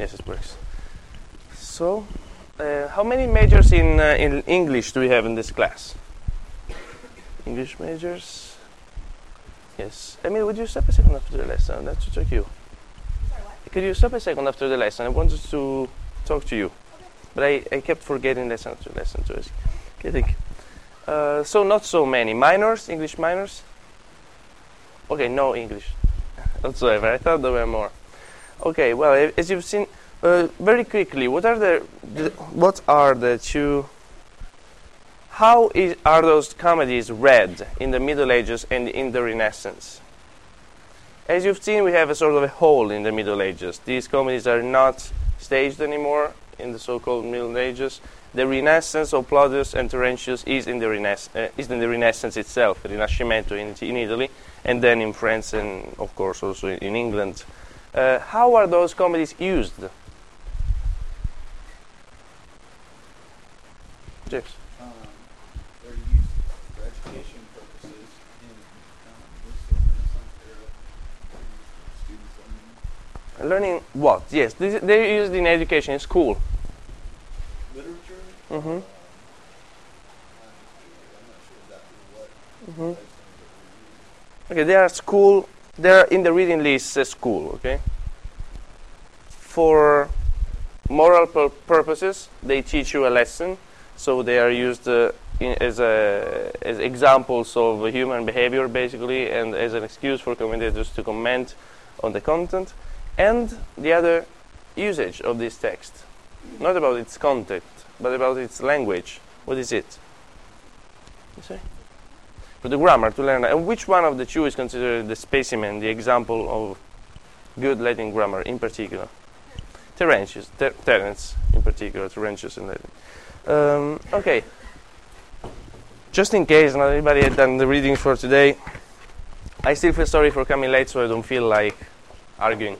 Yes, it works. So, uh, how many majors in uh, in English do we have in this class? English majors. Yes. Emil, would you stop a second after the lesson? Let's talk to you. Could you stop a second after the lesson? I wanted to talk to you, but I, I kept forgetting lesson after lesson to ask. Okay, thank you. Uh, so not so many minors, English minors. Okay, no English That's whatsoever. I thought there were more. Okay, well, as you've seen, uh, very quickly, what are the, the what are the two? How is, are those comedies read in the Middle Ages and in the Renaissance? As you've seen, we have a sort of a hole in the Middle Ages. These comedies are not staged anymore in the so-called Middle Ages. The Renaissance of Plautus and Terentius is in the, Renaiss- uh, is in the Renaissance itself, the Rinascimento in, in Italy, and then in France and, of course, also in, in England. Uh, how are those comedies used? James. Um, they're used for education purposes in um, this Renaissance era. Students learning Learning what? Yes, this, they're used in education, in school. literature. Mm-hmm. Um, I'm sure exactly Mm-hmm. types of things Okay, they are school. They are in the reading list. uh, school. Okay. For moral pur- purposes, they teach you a lesson. So they are used uh, in, as a, as examples of human behavior, basically, and as an excuse for commentators to comment on the content, and the other usage of this text, not about its content, but about its language. What is it? You say? for the grammar to learn. And which one of the two is considered the specimen, the example of good Latin grammar in particular? Terentius, Ter- Terence in particular, Terentius in Latin. Um, okay. Just in case not anybody had done the reading for today, I still feel sorry for coming late, so I don't feel like arguing.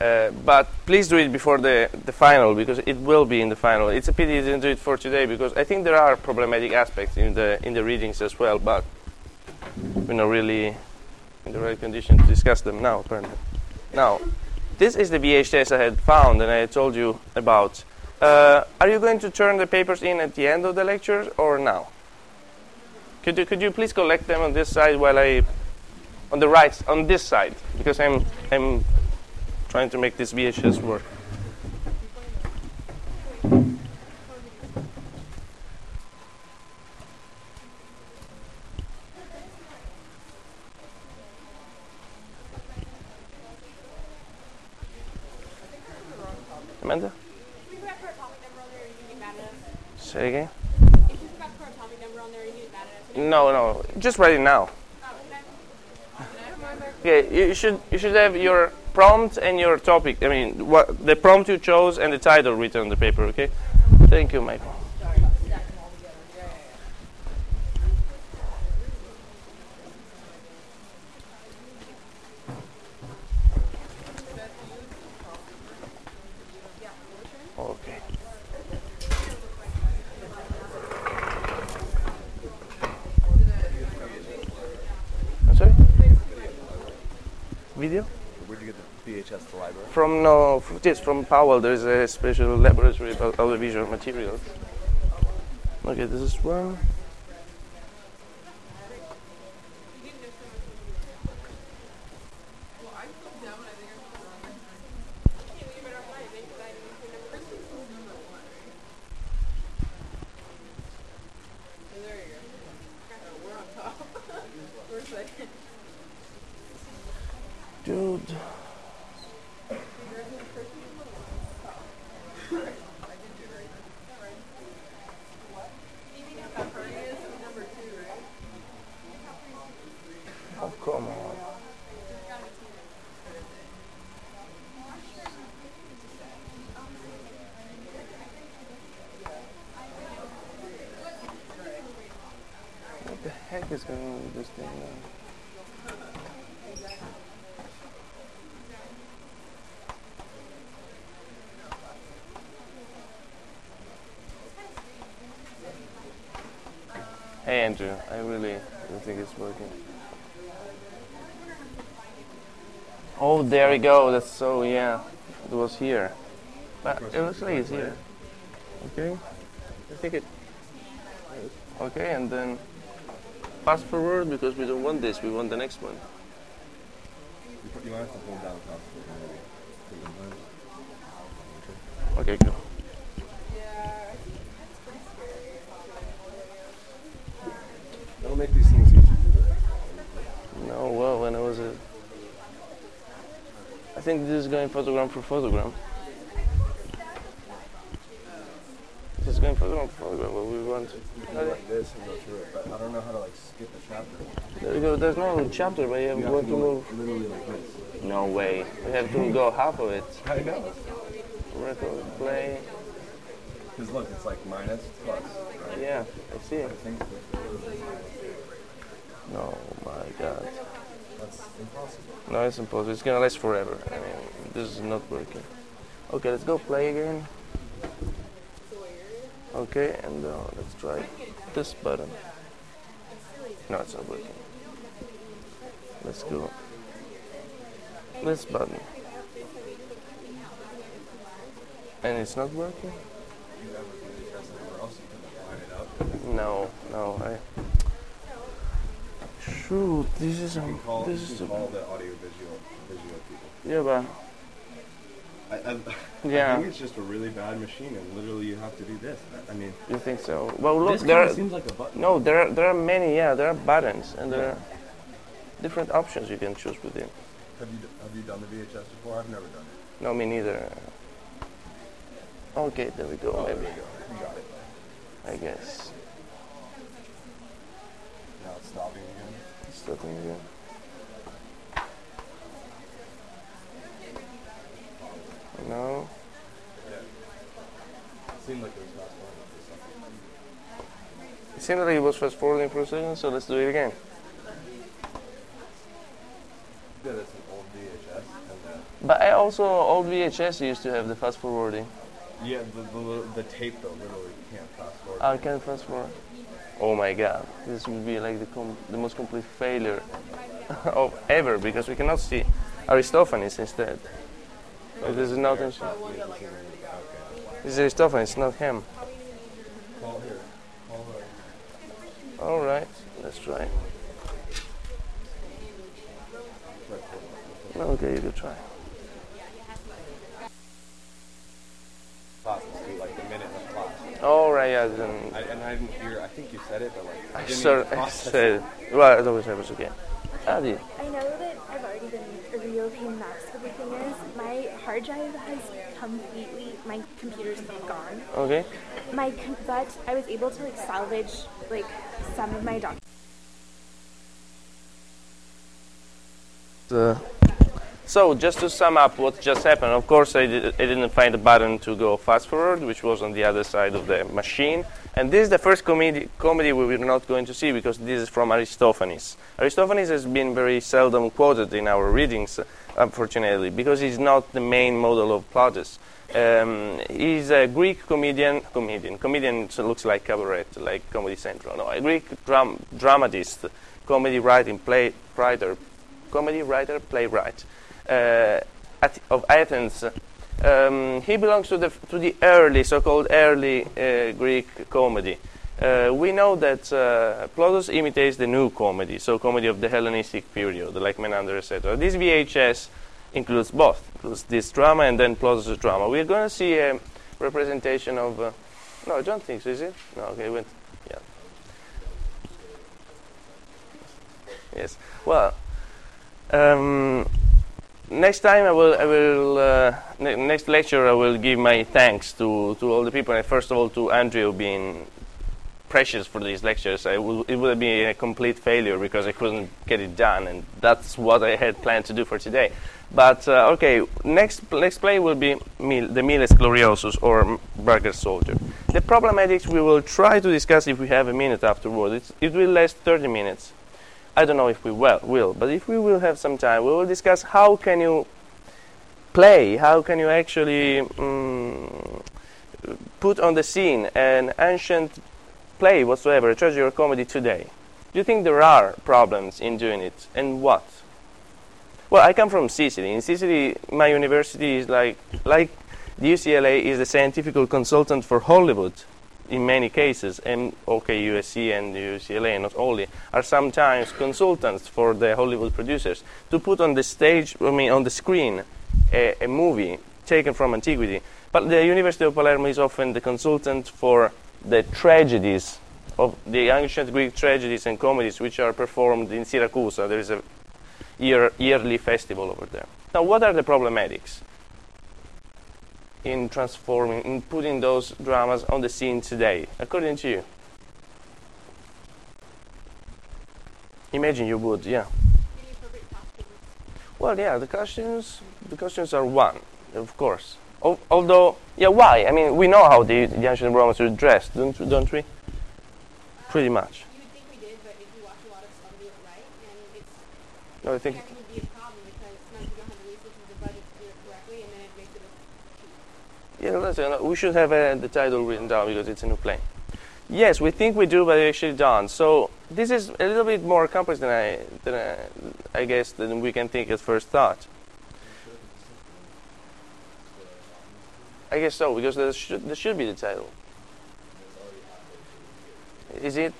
Uh, but please do it before the, the final because it will be in the final. It's a pity you didn't do it for today because I think there are problematic aspects in the in the readings as well, but we're not really in the right condition to discuss them now, apparently. Now, this is the VHS I had found and I had told you about. Uh, are you going to turn the papers in at the end of the lecture or now? Could you, could you please collect them on this side while I, on the right, on this side, because I'm, I'm trying to make this VHS work. Amanda? If you put our atomic number on there, you can get mad at us. Say again? If you put our atomic number on there, you can get mad at us. No, no, just write it now. Okay. You should you should have your prompt and your topic. I mean, what the prompt you chose and the title written on the paper. Okay. Thank you, Michael. Okay. I'm sorry. Video. Where'd you get the VHS, the library? Yes, from Powell. There is a special laboratory about audiovisual materials. Okay, this is one. Dude. Oh, come on. What the heck is going on with this thing now? Hey Andrew, I really don't think it's working. Oh, there we go. That's so, yeah. It was here. But it looks like it's here. Okay. I think it. Okay, and then fast forward because we don't want this. We want the next one. You, put, you might have to hold down fast forward. Okay, go. That'll make these things easier to do. No, well, when I was a. I think this is going photogram for photogram. This is going photogram for photogram, but we want. Like this and go through it, but I don't know how to like skip a chapter. There we go. There's no chapter, but you have You have going to to move. literally like this. No way. We have to go half of it. I know. Record, play. Because look, it's like minus plus. Right? Yeah, I see I it. think No, my God. That's impossible. No, it's impossible. It's gonna last forever. I mean, this is not working. Okay, let's go play again. Okay, and uh, let's try this button. No, it's not working. Let's go. This button. And it's not working? No, no, do the test anywhere else, you can line it up. No, no, I. Shoot, this is um, call, this is a, call the audio visual visual people. yeah, but I, I, I think it's just a really bad machine, and literally you have to do this. I, mean, you think so? Well, look, this there. Are, seems like a button. No, there are, there are many, yeah, there are buttons and there are different options you can choose within. Have you have you done the VHS before? I've never done it. No, me neither. Okay, there we go, Oh, there maybe, you go. You got it. I guess. Now it's stopping again. Stopping again. No, It seemed like it was fast forwarding for a second. it seemed like it was fast forwarding for a second, so let's do it again. Yeah, that's an old VHS. And, uh, But I also, old VHS used to have the fast forwarding. yeah, the, the, the tape though, literally can't fast forward. I can't fast forward. Oh my god, this would be like the, the most complete failure of ever because we cannot see Aristophanes instead. This is not. okay. This is Aristophanes, not him. All right, let's try. Okay, you can try. Like the minute. All right, yeah. Then I, and I didn't hear. I think you said it, but like I didn't sort even I process it. said. Well, it always happens again. Adi, I know that I've already been a real pain in the ass, but the thing is, my hard drive has completely, my computer's gone. okay. My, com- but I was able to like salvage like some of my documents. Uh, so just to sum up what just happened, of course I, did, I didn't find a button to go fast forward, which was on the other side of the machine. And this is the first comedy, comedy we were not going to see because this is from Aristophanes. Aristophanes has been very seldom quoted in our readings, unfortunately, because he's not the main model of Plautus. Um, he's a Greek comedian, comedian, comedian looks like cabaret, like Comedy Central. No, a Greek dram- dramatist, comedy writing, play writer, comedy writer, playwright of Athens. Um, he belongs to the to the early, so-called early uh, Greek comedy. Uh, we know that uh, Plautus imitates the new comedy, so comedy of the Hellenistic period, like Menander, etc. This VHS includes both, includes this drama and then Plautus' drama. We're going to see a representation of. Uh, no, I don't think so. Is it? No. Okay. Went. Yeah. Yes. Well. Um, next time I will, I will uh, ne- next lecture I will give my thanks to, to all the people. And first of all, to Andrew being precious for these lectures. Will, it would be a complete failure because I couldn't get it done, and that's what I had planned to do for today. But uh, okay, next next play will be Mil- the Miles Gloriosus or Braggart Soldier. The problematics we will try to discuss if we have a minute afterward. It's, it will last 30 minutes. I don't know if we will, will, but if we will have some time, we will discuss how can you play, how can you actually mm, put on the scene an ancient play whatsoever, a tragedy or comedy today. Do you think there are problems in doing it, and what? Well, I come from Sicily. In Sicily, my university is like like the UCLA is the scientific consultant for Hollywood in many cases, and USC and UCLA, not only, are sometimes consultants for the Hollywood producers to put on the stage, I mean, on the screen, a, a movie taken from antiquity. But the University of Palermo is often the consultant for the tragedies of the ancient Greek tragedies and comedies which are performed in Syracuse. There is a year, yearly festival over there. Now, what are the problematics in transforming, in putting those dramas on the scene today, according to you? Imagine you would, yeah. Any appropriate costumes? Well, yeah, the costumes, the costumes are one, of course. Al- although, yeah, why? I mean, we know how the, the ancient Romans were dressed, don't, don't we? Pretty much. You would think we did, but if you watch a lot of stuff, do it right, No, I think. that can be a problem because sometimes you don't have the resources or budget to do it correctly, and then it makes it look cheap. Yeah, listen, we should have uh, the title written down because it's a new play. Yes, we think we do, but we actually don't. So this is a little bit more complex than I, than I, I guess, than we can think at first thought. I guess so, because there should, there should be the title. Is it?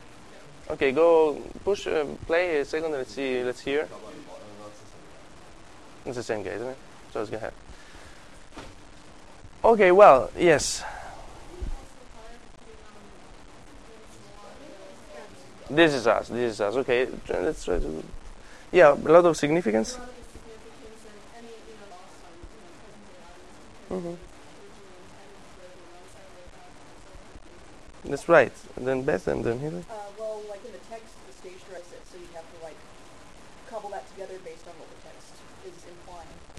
Okay, go push, uh, play a second. Let's see. Let's hear. It's the same guy, isn't it? So let's go ahead. Okay, well, yes. This is us. This is us. Okay, let's try to. Yeah, a lot of significance. Mhm. That's right. Then Beth and then Hilary. Uh, well, like in the text, the stage directs it, so you have to like cobble that together based on what the text.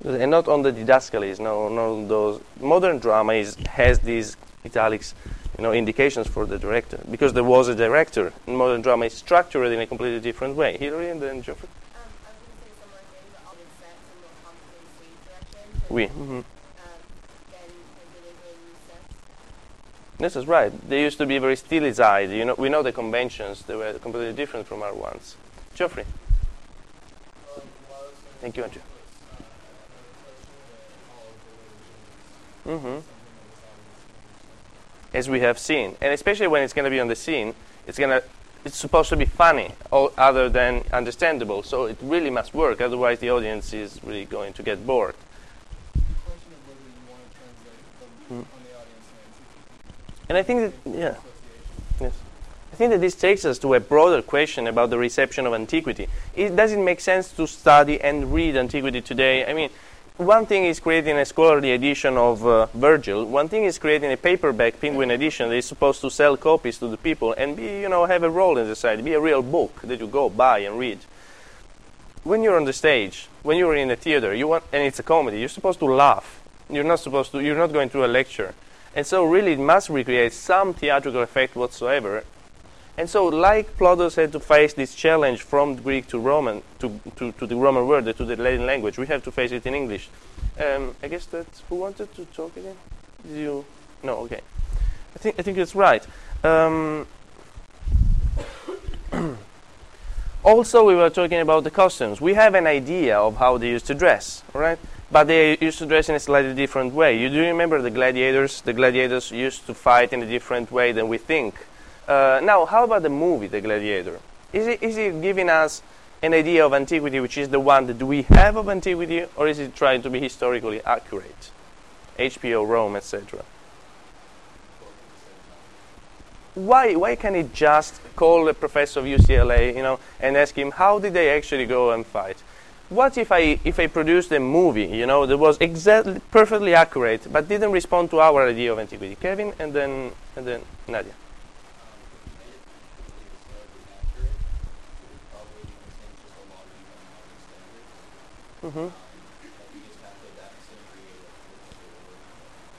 And not on the didascalies. No, no. Those modern drama is, has these italics, you know, indications for the director because there was a director. And modern drama is structured in a completely different way. Hilary and then Geoffrey. Um, I was going to say a similar thing, but all in sets and more complicated stage direction. We. and, hmm Um, then and delivering new sets. This is right. They used to be very stylized. You know, we know the conventions. They were completely different from our ones. Geoffrey. Thank you, Andrew. Hmm As we have seen, and especially when it's going to be on the scene, it's going to. It's supposed to be funny, or other than understandable. So it really must work. Otherwise, the audience is really going to get bored. The question of whether you want to translate them Mm. on the audience and And I think that, yeah. Yes. I think that this takes us to a broader question about the reception of antiquity. It does it make sense to study and read antiquity today? I mean, one thing is creating a scholarly edition of uh, Virgil. One thing is creating a paperback Penguin edition that is supposed to sell copies to the people and be, you know, have a role in society, be a real book that you go buy and read. When you're on the stage, when you're in a theater, you want, and it's a comedy, you're supposed to laugh. You're not supposed to. You're not going through a lecture. And so, really, it must recreate some theatrical effect whatsoever. And so, like Plautus had to face this challenge from Greek to Roman, to, to, to the Roman word, to the Latin language, we have to face it in English. Um, I guess that who wanted to talk again? Did you? No, okay. I think I think it's right. Um, also, we were talking about the costumes. We have an idea of how they used to dress, right? But they used to dress in a slightly different way. You do remember the gladiators? The gladiators used to fight in a different way than we think. Uh, now, how about the movie, The Gladiator? Is it, is it giving us an idea of antiquity which is the one that we have of antiquity, or is it trying to be historically accurate? HBO, Rome, etc. Why, why can't it just call a professor of UCLA, you know, and ask him how did they actually go and fight? What if I if I produced a movie, you know, that was exactly perfectly accurate but didn't respond to our idea of antiquity? Kevin and then and then Nadia. Mm-hmm.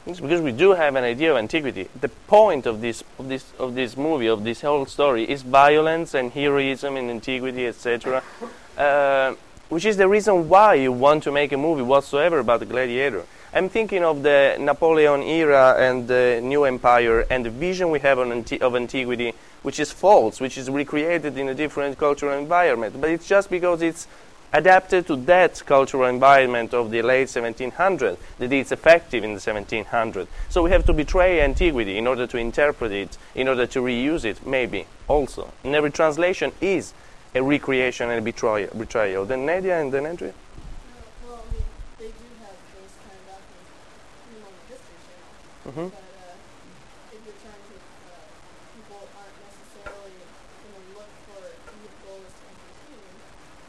It's because we do have an idea of antiquity. The point of this of this of this movie of this whole story is violence and heroism and antiquity, etc. Uh, which is the reason why you want to make a movie whatsoever about the gladiator. I'm thinking of the Napoleon era and the new empire and the vision we have anti- of antiquity, which is false, which is recreated in a different cultural environment. But it's just because it's adapted to that cultural environment of the late 1700s, that it's effective in the 1700s. So we have to betray antiquity in order to interpret it, in order to reuse it, maybe also. And every translation is a recreation and a betrayal. betrayal. Then Nadia and then Andrea. No, well, I mean, they do have those kind of documents, you know, on the History Channel. Mhm. But uh, if you're trying to, uh, people aren't necessarily going to look for who the goal is to entertain,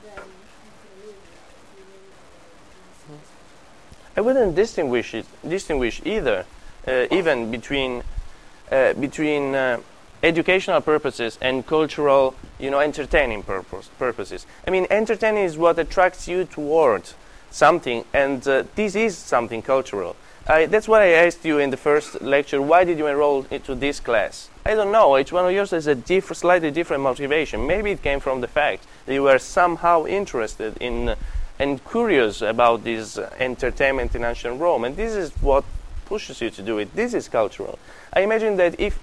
then you can really do that. If you really want to use I wouldn't distinguish it, distinguish either, uh, even between uh, between uh, educational purposes and cultural, you know, entertaining purpose, purposes. I mean, entertaining is what attracts you toward something, and uh, this is something cultural. I, that's why I asked you in the first lecture, why did you enroll into this class? I don't know. Each one of yours has a diff- slightly different motivation. Maybe it came from the fact that you were somehow interested in uh, and curious about this entertainment in ancient Rome, and this is what pushes you to do it. This is cultural. I imagine that if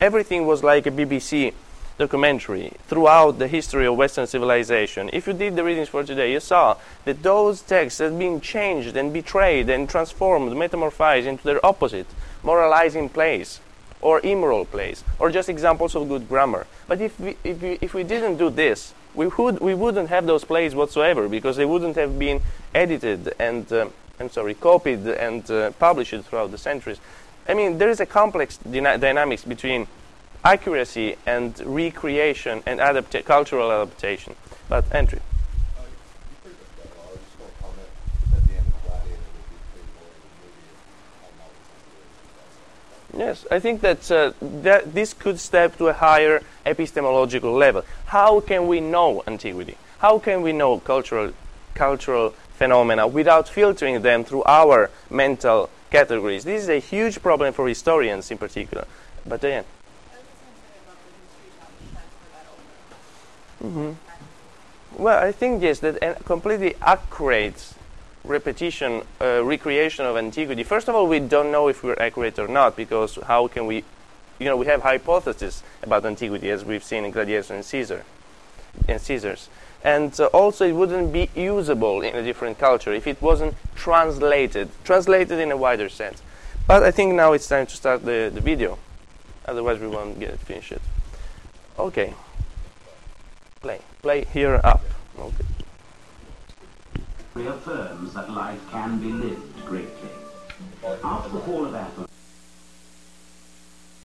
everything was like a BBC documentary throughout the history of Western civilization, if you did the readings for today, you saw that those texts had been changed and betrayed and transformed, metamorphized into their opposite, moralizing place or immoral place, or just examples of good grammar. But if we, if we, if we didn't do this, we, would, we wouldn't have those plays whatsoever because they wouldn't have been edited and, um, I'm sorry, copied and uh, published throughout the centuries. I mean, there is a complex dyna- dynamics between accuracy and recreation and adapta- cultural adaptation. But entry. Uh, you pretty much got it all. I was just going to comment at the end of Gladiator would be pretty more of a movie of how novel Yes, I think that, uh, that this could step to a higher epistemological level. How can we know antiquity? How can we know cultural, cultural phenomena without filtering them through our mental categories? This is a huge problem for historians in particular. But then, that over. well, I think yes, that a completely accurate repetition, uh, recreation of antiquity. First of all, we don't know if we're accurate or not because how can we, you know, we have hypotheses about antiquity as we've seen in Gladiator and Caesar, and Caesars. And uh, also, it wouldn't be usable in a different culture if it wasn't translated, translated in a wider sense. But I think now it's time to start the, the video. Otherwise, we won't get it finished. Okay. Play. Play here up. Okay. reaffirms that life can be lived greatly. After the fall of Athens,